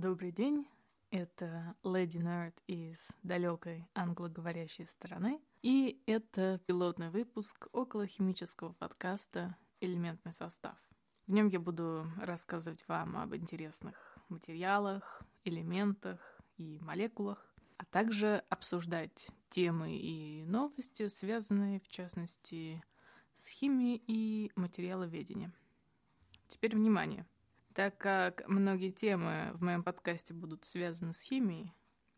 Добрый день, это Леди Нерд из далекой англоговорящей страны, и это пилотный выпуск околохимического подкаста «Элементный состав». В нем я буду рассказывать вам об интересных материалах, элементах и молекулах, а также обсуждать темы и новости, связанные, в частности, с химией и материаловедением. Теперь внимание – так как многие темы в моем подкасте будут связаны с химией,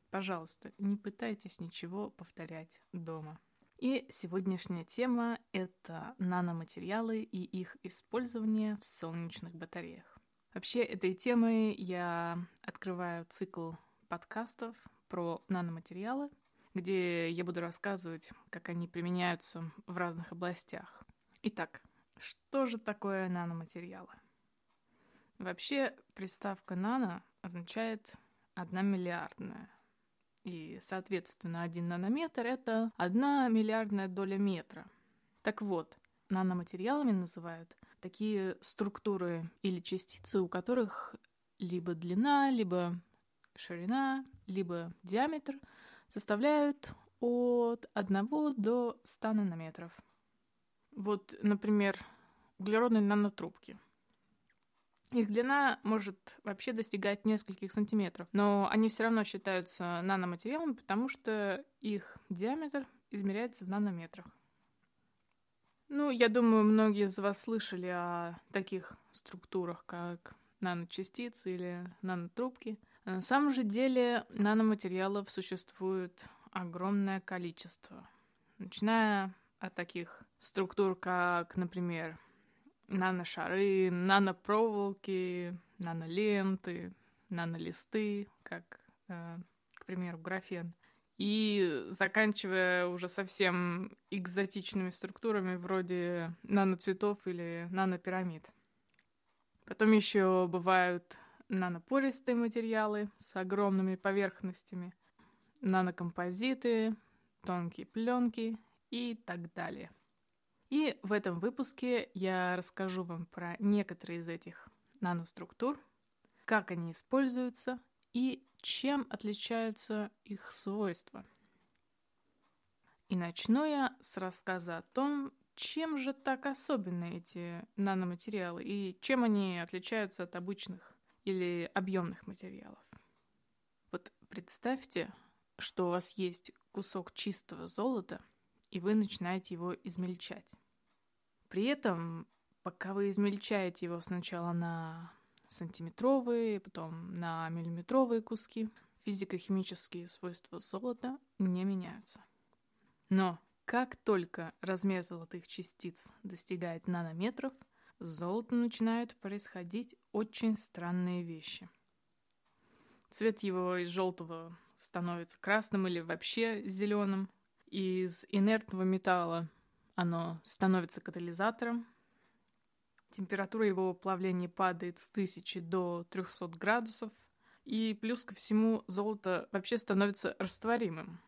пожалуйста, не пытайтесь ничего повторять дома. И сегодняшняя тема — это наноматериалы и их использование в солнечных батареях. Вообще, этой темой я открываю цикл подкастов про наноматериалы, где я буду рассказывать, как они применяются в разных областях. Итак, что же такое наноматериалы? Вообще, приставка «нано» означает «одна миллиардная». И, соответственно, один нанометр — это одна миллиардная доля метра. Так вот, наноматериалами называют такие структуры или частицы, у которых либо длина, либо ширина, либо диаметр составляют от 1 до 100 нанометров. Вот, например, углеродные нанотрубки — их длина может вообще достигать нескольких сантиметров, но они все равно считаются наноматериалами, потому что их диаметр измеряется в нанометрах. Ну, я думаю, многие из вас слышали о таких структурах, как наночастицы или нанотрубки. На самом же деле наноматериалов существует огромное количество. Начиная от таких структур, как, например, наношары, нанопроволоки, наноленты, нанолисты, как, э, к примеру, графен. И заканчивая уже совсем экзотичными структурами вроде наноцветов или нанопирамид. Потом еще бывают нанопористые материалы с огромными поверхностями, нанокомпозиты, тонкие пленки и так далее. И в этом выпуске я расскажу вам про некоторые из этих наноструктур, как они используются и чем отличаются их свойства. И начну я с рассказа о том, чем же так особенны эти наноматериалы и чем они отличаются от обычных или объемных материалов. Вот представьте, что у вас есть кусок чистого золота, и вы начинаете его измельчать. При этом, пока вы измельчаете его сначала на сантиметровые, потом на миллиметровые куски, физико-химические свойства золота не меняются. Но как только размер золотых частиц достигает нанометров, с золотом начинают происходить очень странные вещи. Цвет его из желтого становится красным или вообще зеленым. Из инертного металла оно становится катализатором. Температура его плавления падает с 1000 до 300 градусов. И плюс ко всему золото вообще становится растворимым.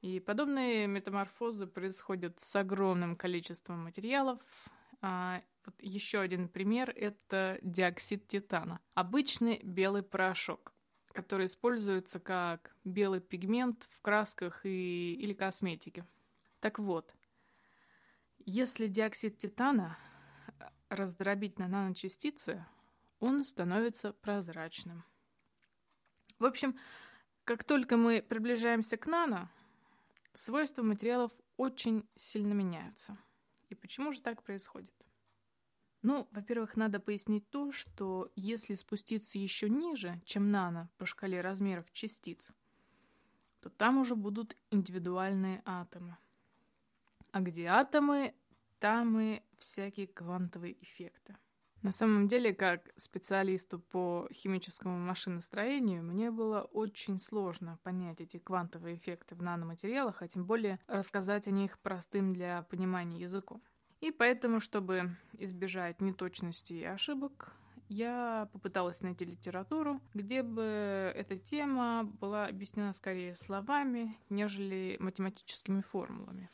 И подобные метаморфозы происходят с огромным количеством материалов. А вот еще один пример — это диоксид титана. Обычный белый порошок, который используется как белый пигмент в красках и, или косметике. Так вот, если диоксид титана раздробить на наночастицы, он становится прозрачным. В общем, как только мы приближаемся к нано, свойства материалов очень сильно меняются. И почему же так происходит? Ну, во-первых, надо пояснить то, что если спуститься еще ниже, чем нано по шкале размеров частиц, то там уже будут индивидуальные атомы. А где атомы, там и всякие квантовые эффекты. На самом деле, как специалисту по химическому машиностроению, мне было очень сложно понять эти квантовые эффекты в наноматериалах, а тем более рассказать о них простым для понимания языком. И поэтому, чтобы избежать неточностей и ошибок, я попыталась найти литературу, где бы эта тема была объяснена скорее словами, нежели математическими формулами.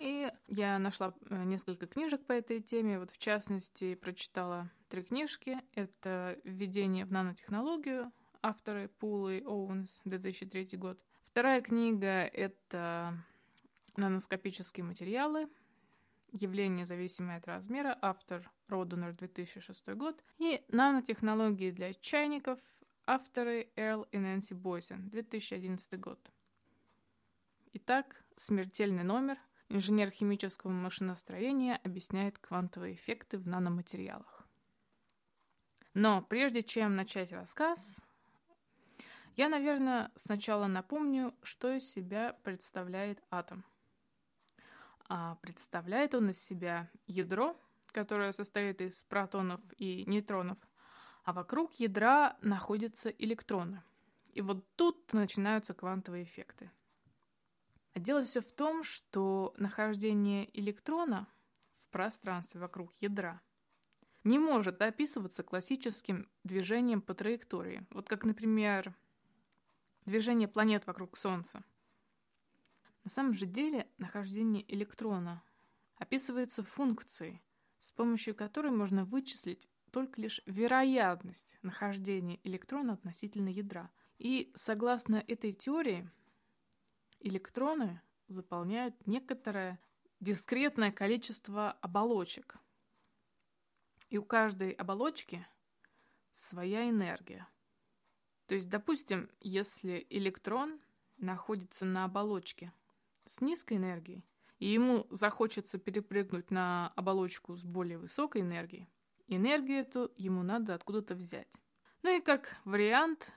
И я нашла э, несколько книжек по этой теме. Вот в частности, прочитала три книжки. Это «Введение в нанотехнологию» авторы Пул и Оуэнс, 2003 год. Вторая книга — это «Наноскопические материалы. Явление, зависимое от размера», автор Родунер, 2006 год. И «Нанотехнологии для чайников», авторы Эрл и Нэнси Бойсен, 2011 год. Итак, смертельный номер. Инженер химического машиностроения объясняет квантовые эффекты в наноматериалах. Но прежде чем начать рассказ, я, наверное, сначала напомню, что из себя представляет атом. А представляет он из себя ядро, которое состоит из протонов и нейтронов, а вокруг ядра находятся электроны. И вот тут начинаются квантовые эффекты – а дело все в том, что нахождение электрона в пространстве вокруг ядра не может описываться классическим движением по траектории. Вот как, например, движение планет вокруг Солнца. На самом же деле нахождение электрона описывается функцией, с помощью которой можно вычислить только лишь вероятность нахождения электрона относительно ядра. И согласно этой теории, электроны заполняют некоторое дискретное количество оболочек. И у каждой оболочки своя энергия. То есть, допустим, если электрон находится на оболочке с низкой энергией, и ему захочется перепрыгнуть на оболочку с более высокой энергией, энергию эту ему надо откуда-то взять. Ну и как вариант,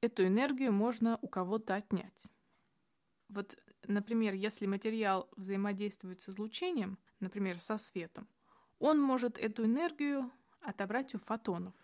эту энергию можно у кого-то отнять. Вот, например, если материал взаимодействует с излучением, например, со светом, он может эту энергию отобрать у фотонов.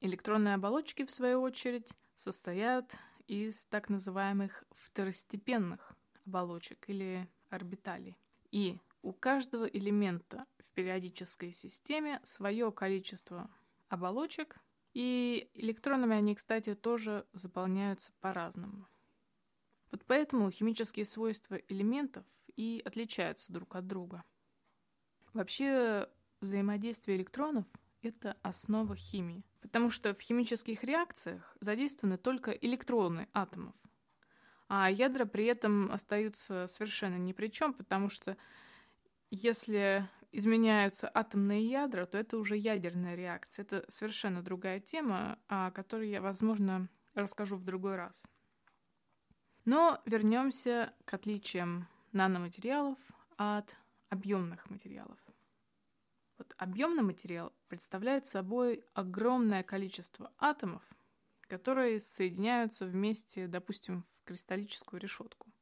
Электронные оболочки, в свою очередь, состоят из так называемых второстепенных оболочек или орбиталей. И у каждого элемента в периодической системе свое количество оболочек, и электронами они, кстати, тоже заполняются по-разному. Вот поэтому химические свойства элементов и отличаются друг от друга. Вообще взаимодействие электронов — это основа химии, потому что в химических реакциях задействованы только электроны атомов, а ядра при этом остаются совершенно ни при чем, потому что если изменяются атомные ядра, то это уже ядерная реакция. Это совершенно другая тема, о которой я, возможно, расскажу в другой раз. Но вернемся к отличиям наноматериалов от объемных материалов. Вот объемный материал представляет собой огромное количество атомов, которые соединяются вместе, допустим, в кристаллическую решетку.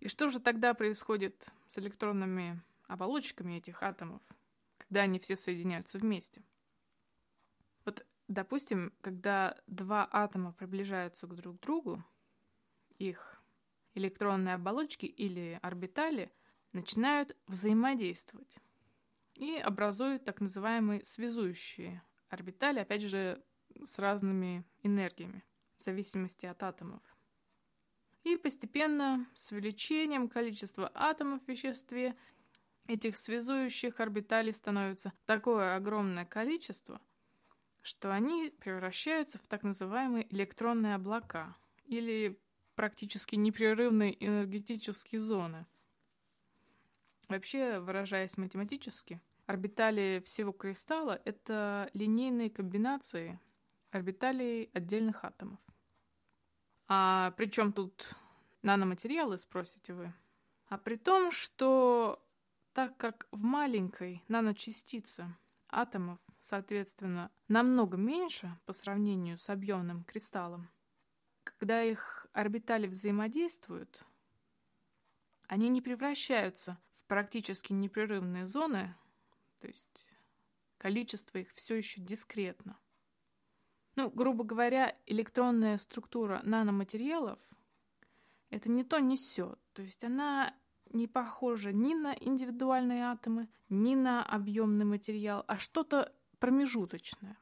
И что же тогда происходит с электронными оболочками этих атомов, когда они все соединяются вместе? Вот, допустим, когда два атома приближаются друг к другу, их электронные оболочки или орбитали начинают взаимодействовать и образуют так называемые связующие орбитали, опять же, с разными энергиями, в зависимости от атомов. И постепенно, с увеличением количества атомов в веществе, этих связующих орбиталей становится такое огромное количество, что они превращаются в так называемые электронные облака или практически непрерывные энергетические зоны. Вообще, выражаясь математически, орбитали всего кристалла — это линейные комбинации орбиталей отдельных атомов. А при чем тут наноматериалы, спросите вы? А при том, что так как в маленькой наночастице атомов, соответственно, намного меньше по сравнению с объемным кристаллом, когда их орбитали взаимодействуют, они не превращаются в практически непрерывные зоны, то есть количество их все еще дискретно. Ну, грубо говоря, электронная структура наноматериалов — это не то, не все. То есть она не похожа ни на индивидуальные атомы, ни на объемный материал, а что-то промежуточное.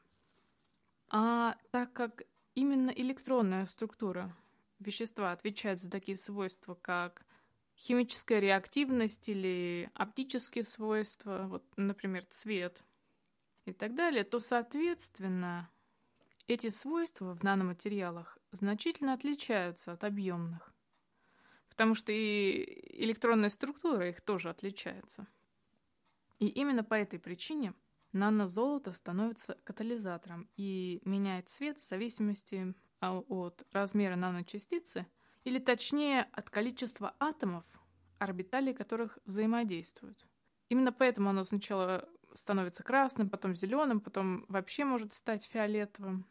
А так как Именно электронная структура вещества отвечает за такие свойства, как химическая реактивность или оптические свойства, вот, например, цвет и так далее, то, соответственно, эти свойства в наноматериалах значительно отличаются от объемных, потому что и электронная структура их тоже отличается. И именно по этой причине нанозолото становится катализатором и меняет цвет в зависимости а, от размера наночастицы, или точнее от количества атомов, орбитали которых взаимодействуют. Именно поэтому оно сначала становится красным, потом зеленым, потом вообще может стать фиолетовым.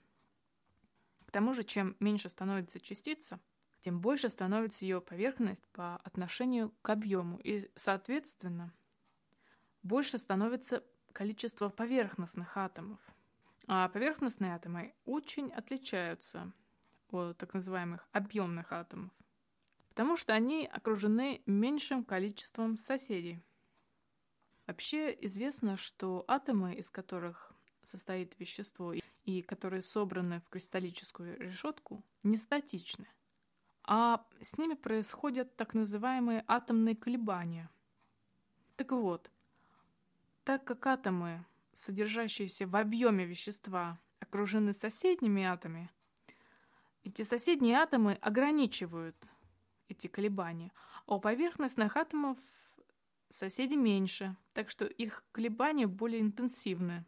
Тому же, чем меньше становится частица, тем больше становится ее поверхность по отношению к объему, и, соответственно, больше становится количество поверхностных атомов. А поверхностные атомы очень отличаются от так называемых объемных атомов, потому что они окружены меньшим количеством соседей. Вообще известно, что атомы, из которых состоит вещество и которые собраны в кристаллическую решетку, не статичны, а с ними происходят так называемые атомные колебания. Так вот, так как атомы, содержащиеся в объеме вещества, окружены соседними атомами, эти соседние атомы ограничивают эти колебания, а у поверхностных атомов соседи меньше, так что их колебания более интенсивны,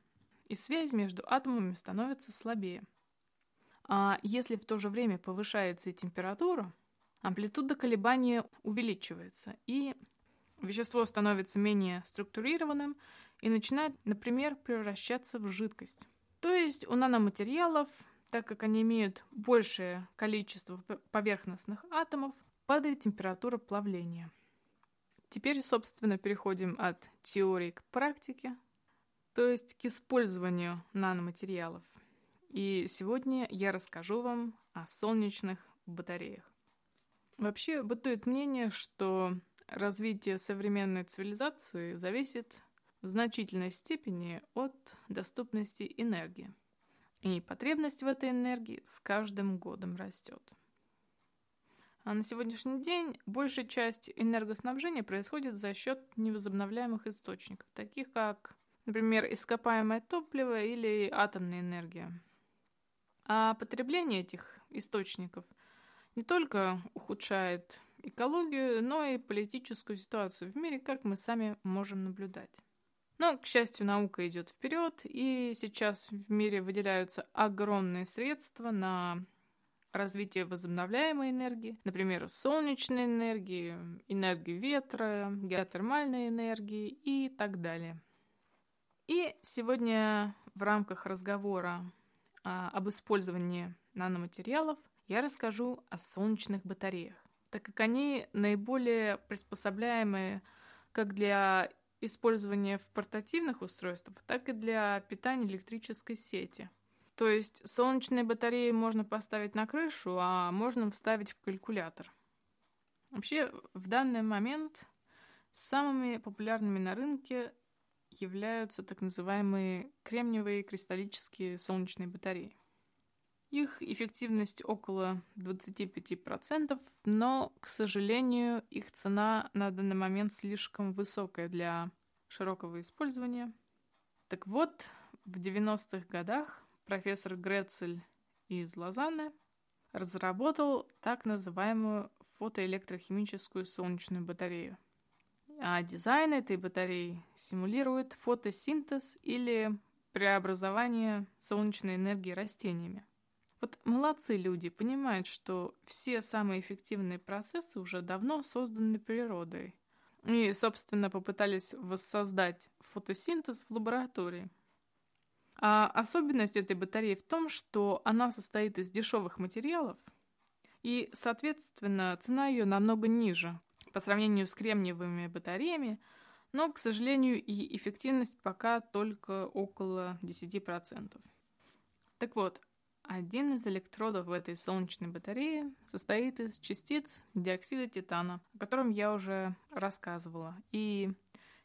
и связь между атомами становится слабее. А если в то же время повышается и температура, амплитуда колебания увеличивается, и вещество становится менее структурированным и начинает, например, превращаться в жидкость. То есть у наноматериалов, так как они имеют большее количество поверхностных атомов, падает температура плавления – Теперь, собственно, переходим от теории к практике, то есть к использованию наноматериалов. И сегодня я расскажу вам о солнечных батареях. Вообще бытует мнение, что развитие современной цивилизации зависит в значительной степени от доступности энергии. И потребность в этой энергии с каждым годом растет. А на сегодняшний день большая часть энергоснабжения происходит за счет невозобновляемых источников, таких как, например, ископаемое топливо или атомная энергия. А потребление этих источников не только ухудшает экологию, но и политическую ситуацию в мире, как мы сами можем наблюдать. Но, к счастью, наука идет вперед, и сейчас в мире выделяются огромные средства на развитие возобновляемой энергии, например, солнечной энергии, энергии ветра, геотермальной энергии и так далее. И сегодня в рамках разговора а, об использовании наноматериалов я расскажу о солнечных батареях, так как они наиболее приспособляемые как для использования в портативных устройствах, так и для питания электрической сети – то есть солнечные батареи можно поставить на крышу, а можно вставить в калькулятор. Вообще, в данный момент самыми популярными на рынке являются так называемые кремниевые кристаллические солнечные батареи. Их эффективность около 25%, но, к сожалению, их цена на данный момент слишком высокая для широкого использования. Так вот, в 90-х годах профессор Грецель из Лозанны разработал так называемую фотоэлектрохимическую солнечную батарею. А дизайн этой батареи симулирует фотосинтез или преобразование солнечной энергии растениями. Вот молодцы люди, понимают, что все самые эффективные процессы уже давно созданы природой. И, собственно, попытались воссоздать фотосинтез в лаборатории – а особенность этой батареи в том, что она состоит из дешевых материалов, и, соответственно, цена ее намного ниже по сравнению с кремниевыми батареями, но, к сожалению, и эффективность пока только около 10%. Так вот, один из электродов в этой солнечной батарее состоит из частиц диоксида титана, о котором я уже рассказывала. И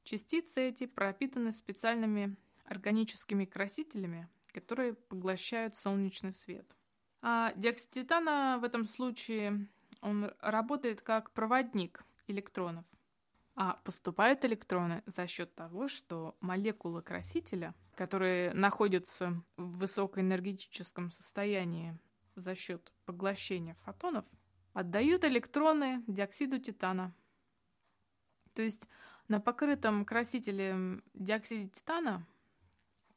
частицы эти пропитаны специальными органическими красителями, которые поглощают солнечный свет. А диоксид титана в этом случае он работает как проводник электронов. А поступают электроны за счет того, что молекулы красителя, которые находятся в высокоэнергетическом состоянии за счет поглощения фотонов, отдают электроны диоксиду титана. То есть на покрытом красителем диоксиде титана,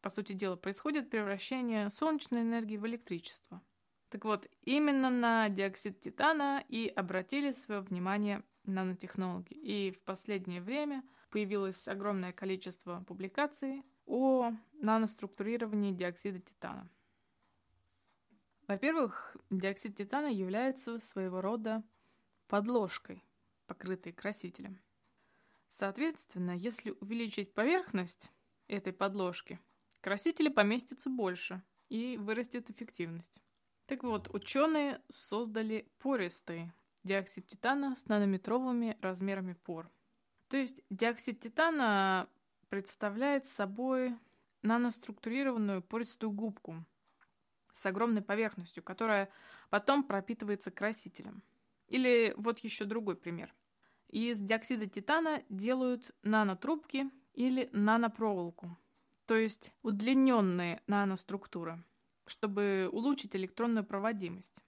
по сути дела, происходит превращение солнечной энергии в электричество. Так вот, именно на диоксид титана и обратили свое внимание нанотехнологи. И в последнее время появилось огромное количество публикаций о наноструктурировании диоксида титана. Во-первых, диоксид титана является своего рода подложкой, покрытой красителем. Соответственно, если увеличить поверхность этой подложки, красители поместится больше и вырастет эффективность. Так вот, ученые создали пористый диоксид титана с нанометровыми размерами пор. То есть диоксид титана представляет собой наноструктурированную пористую губку с огромной поверхностью, которая потом пропитывается красителем. Или вот еще другой пример. Из диоксида титана делают нанотрубки или нанопроволоку, то есть удлиненные наноструктуры, чтобы улучшить электронную проводимость.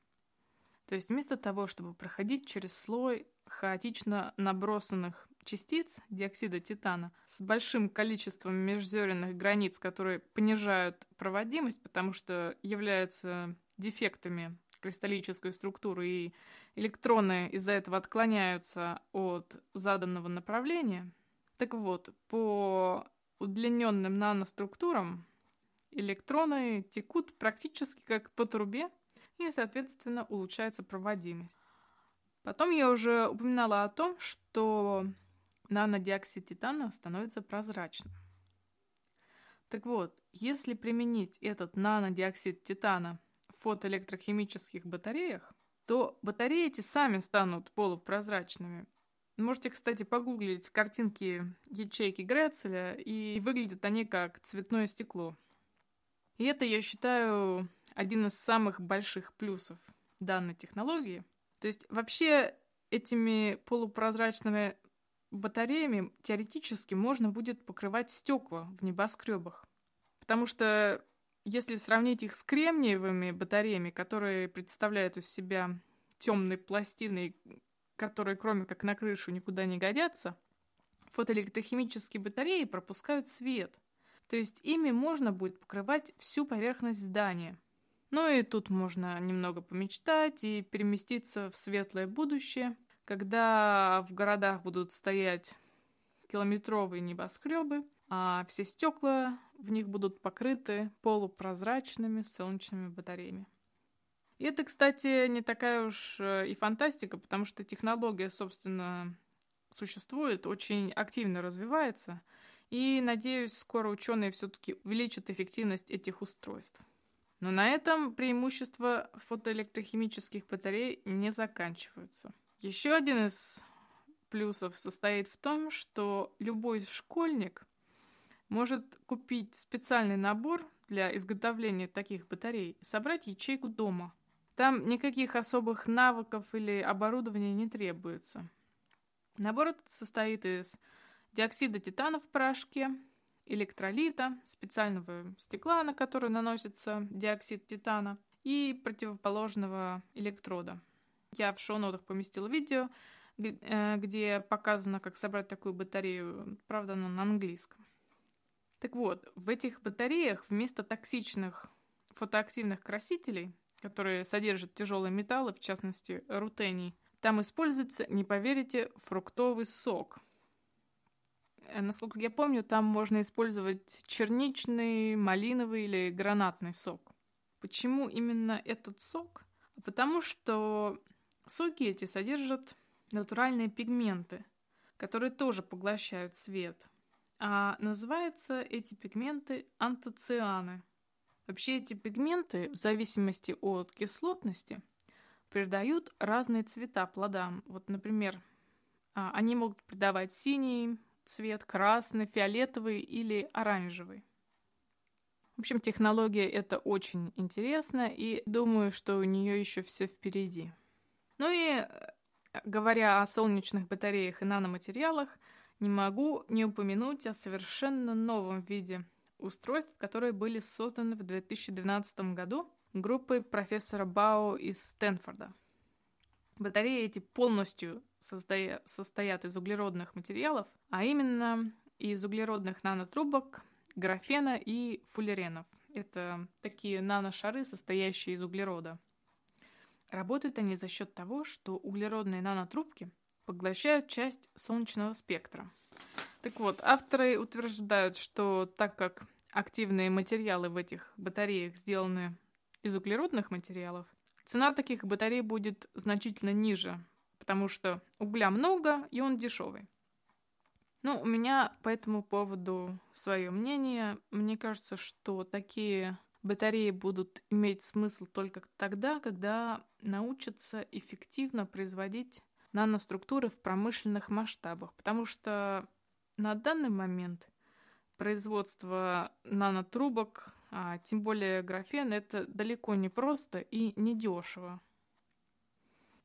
То есть вместо того, чтобы проходить через слой хаотично набросанных частиц диоксида титана с большим количеством межзеренных границ, которые понижают проводимость, потому что являются дефектами кристаллической структуры, и электроны из-за этого отклоняются от заданного направления. Так вот, по удлиненным наноструктурам электроны текут практически как по трубе, и, соответственно, улучшается проводимость. Потом я уже упоминала о том, что нанодиоксид титана становится прозрачным. Так вот, если применить этот нанодиоксид титана в фотоэлектрохимических батареях, то батареи эти сами станут полупрозрачными. Можете, кстати, погуглить картинки ячейки Грецеля, и выглядят они как цветное стекло. И это, я считаю, один из самых больших плюсов данной технологии. То есть вообще этими полупрозрачными батареями теоретически можно будет покрывать стекла в небоскребах. Потому что если сравнить их с кремниевыми батареями, которые представляют из себя темные пластины, которые кроме как на крышу никуда не годятся, фотоэлектрохимические батареи пропускают свет. То есть ими можно будет покрывать всю поверхность здания – ну и тут можно немного помечтать и переместиться в светлое будущее, когда в городах будут стоять километровые небоскребы, а все стекла в них будут покрыты полупрозрачными солнечными батареями. И это, кстати, не такая уж э, и фантастика, потому что технология, собственно, существует, очень активно развивается, и, надеюсь, скоро ученые все-таки увеличат эффективность этих устройств. Но на этом преимущества фотоэлектрохимических батарей не заканчиваются. Еще один из плюсов состоит в том, что любой школьник может купить специальный набор для изготовления таких батарей и собрать ячейку дома. Там никаких особых навыков или оборудования не требуется. Набор этот состоит из диоксида титана в порошке, электролита, специального стекла, на который наносится диоксид титана, и противоположного электрода. Я в шоу-нотах поместила видео, э, где показано, как собрать такую батарею, правда, оно на английском. Так вот, в этих батареях вместо токсичных фотоактивных красителей, которые содержат тяжелые металлы, в частности рутений, там используется, не поверите, фруктовый сок – насколько я помню, там можно использовать черничный, малиновый или гранатный сок. Почему именно этот сок? Потому что соки эти содержат натуральные пигменты, которые тоже поглощают свет. А называются эти пигменты антоцианы. Вообще эти пигменты, в зависимости от кислотности, придают разные цвета плодам. Вот, например, а, они могут придавать синий, цвет красный, фиолетовый или оранжевый. В общем, технология это очень интересна, и думаю, что у нее еще все впереди. Ну и говоря о солнечных батареях и наноматериалах, не могу не упомянуть о совершенно новом виде устройств, которые были созданы в 2012 году группой профессора Бао из Стэнфорда. Батареи эти полностью состоя... состоят из углеродных материалов, а именно из углеродных нанотрубок, графена и фуллеренов. Это такие наношары, состоящие из углерода. Работают они за счет того, что углеродные нанотрубки поглощают часть солнечного спектра. Так вот, авторы утверждают, что так как активные материалы в этих батареях сделаны из углеродных материалов, цена таких батарей будет значительно ниже, потому что угля много и он дешевый. Ну, у меня по этому поводу свое мнение. Мне кажется, что такие батареи будут иметь смысл только тогда, когда научатся эффективно производить наноструктуры в промышленных масштабах, потому что на данный момент производство нанотрубок, а тем более графен, это далеко не просто и не дешево.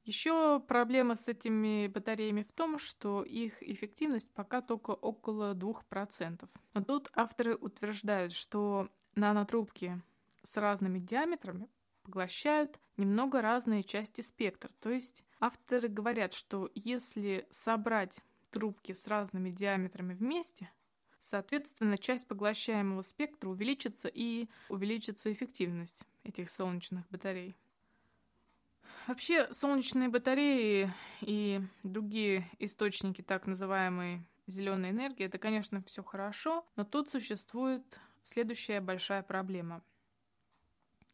Еще проблема с этими батареями в том, что их эффективность пока только около 2%. Но тут авторы утверждают, что нанотрубки с разными диаметрами поглощают немного разные части спектра. То есть авторы говорят, что если собрать трубки с разными диаметрами вместе, соответственно, часть поглощаемого спектра увеличится и увеличится эффективность этих солнечных батарей. Вообще, солнечные батареи и другие источники так называемой зеленой энергии, это, конечно, все хорошо, но тут существует следующая большая проблема.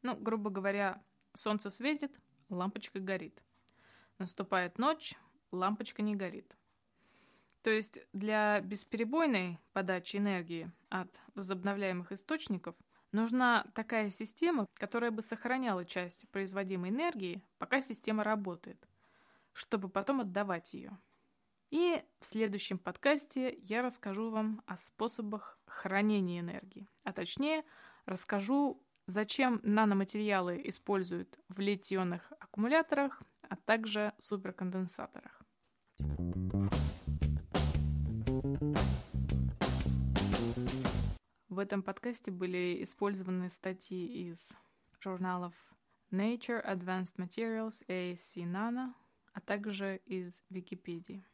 Ну, грубо говоря, солнце светит, лампочка горит. Наступает ночь, лампочка не горит. То есть для бесперебойной подачи энергии от возобновляемых источников Нужна такая система, которая бы сохраняла часть производимой энергии, пока система работает, чтобы потом отдавать ее. И в следующем подкасте я расскажу вам о способах хранения энергии, а точнее расскажу, зачем наноматериалы используют в литий-ионных аккумуляторах, а также суперконденсаторах. В этом подкасте были использованы статьи из журналов Nature, Advanced Materials, ASC Nano, а также из Википедии.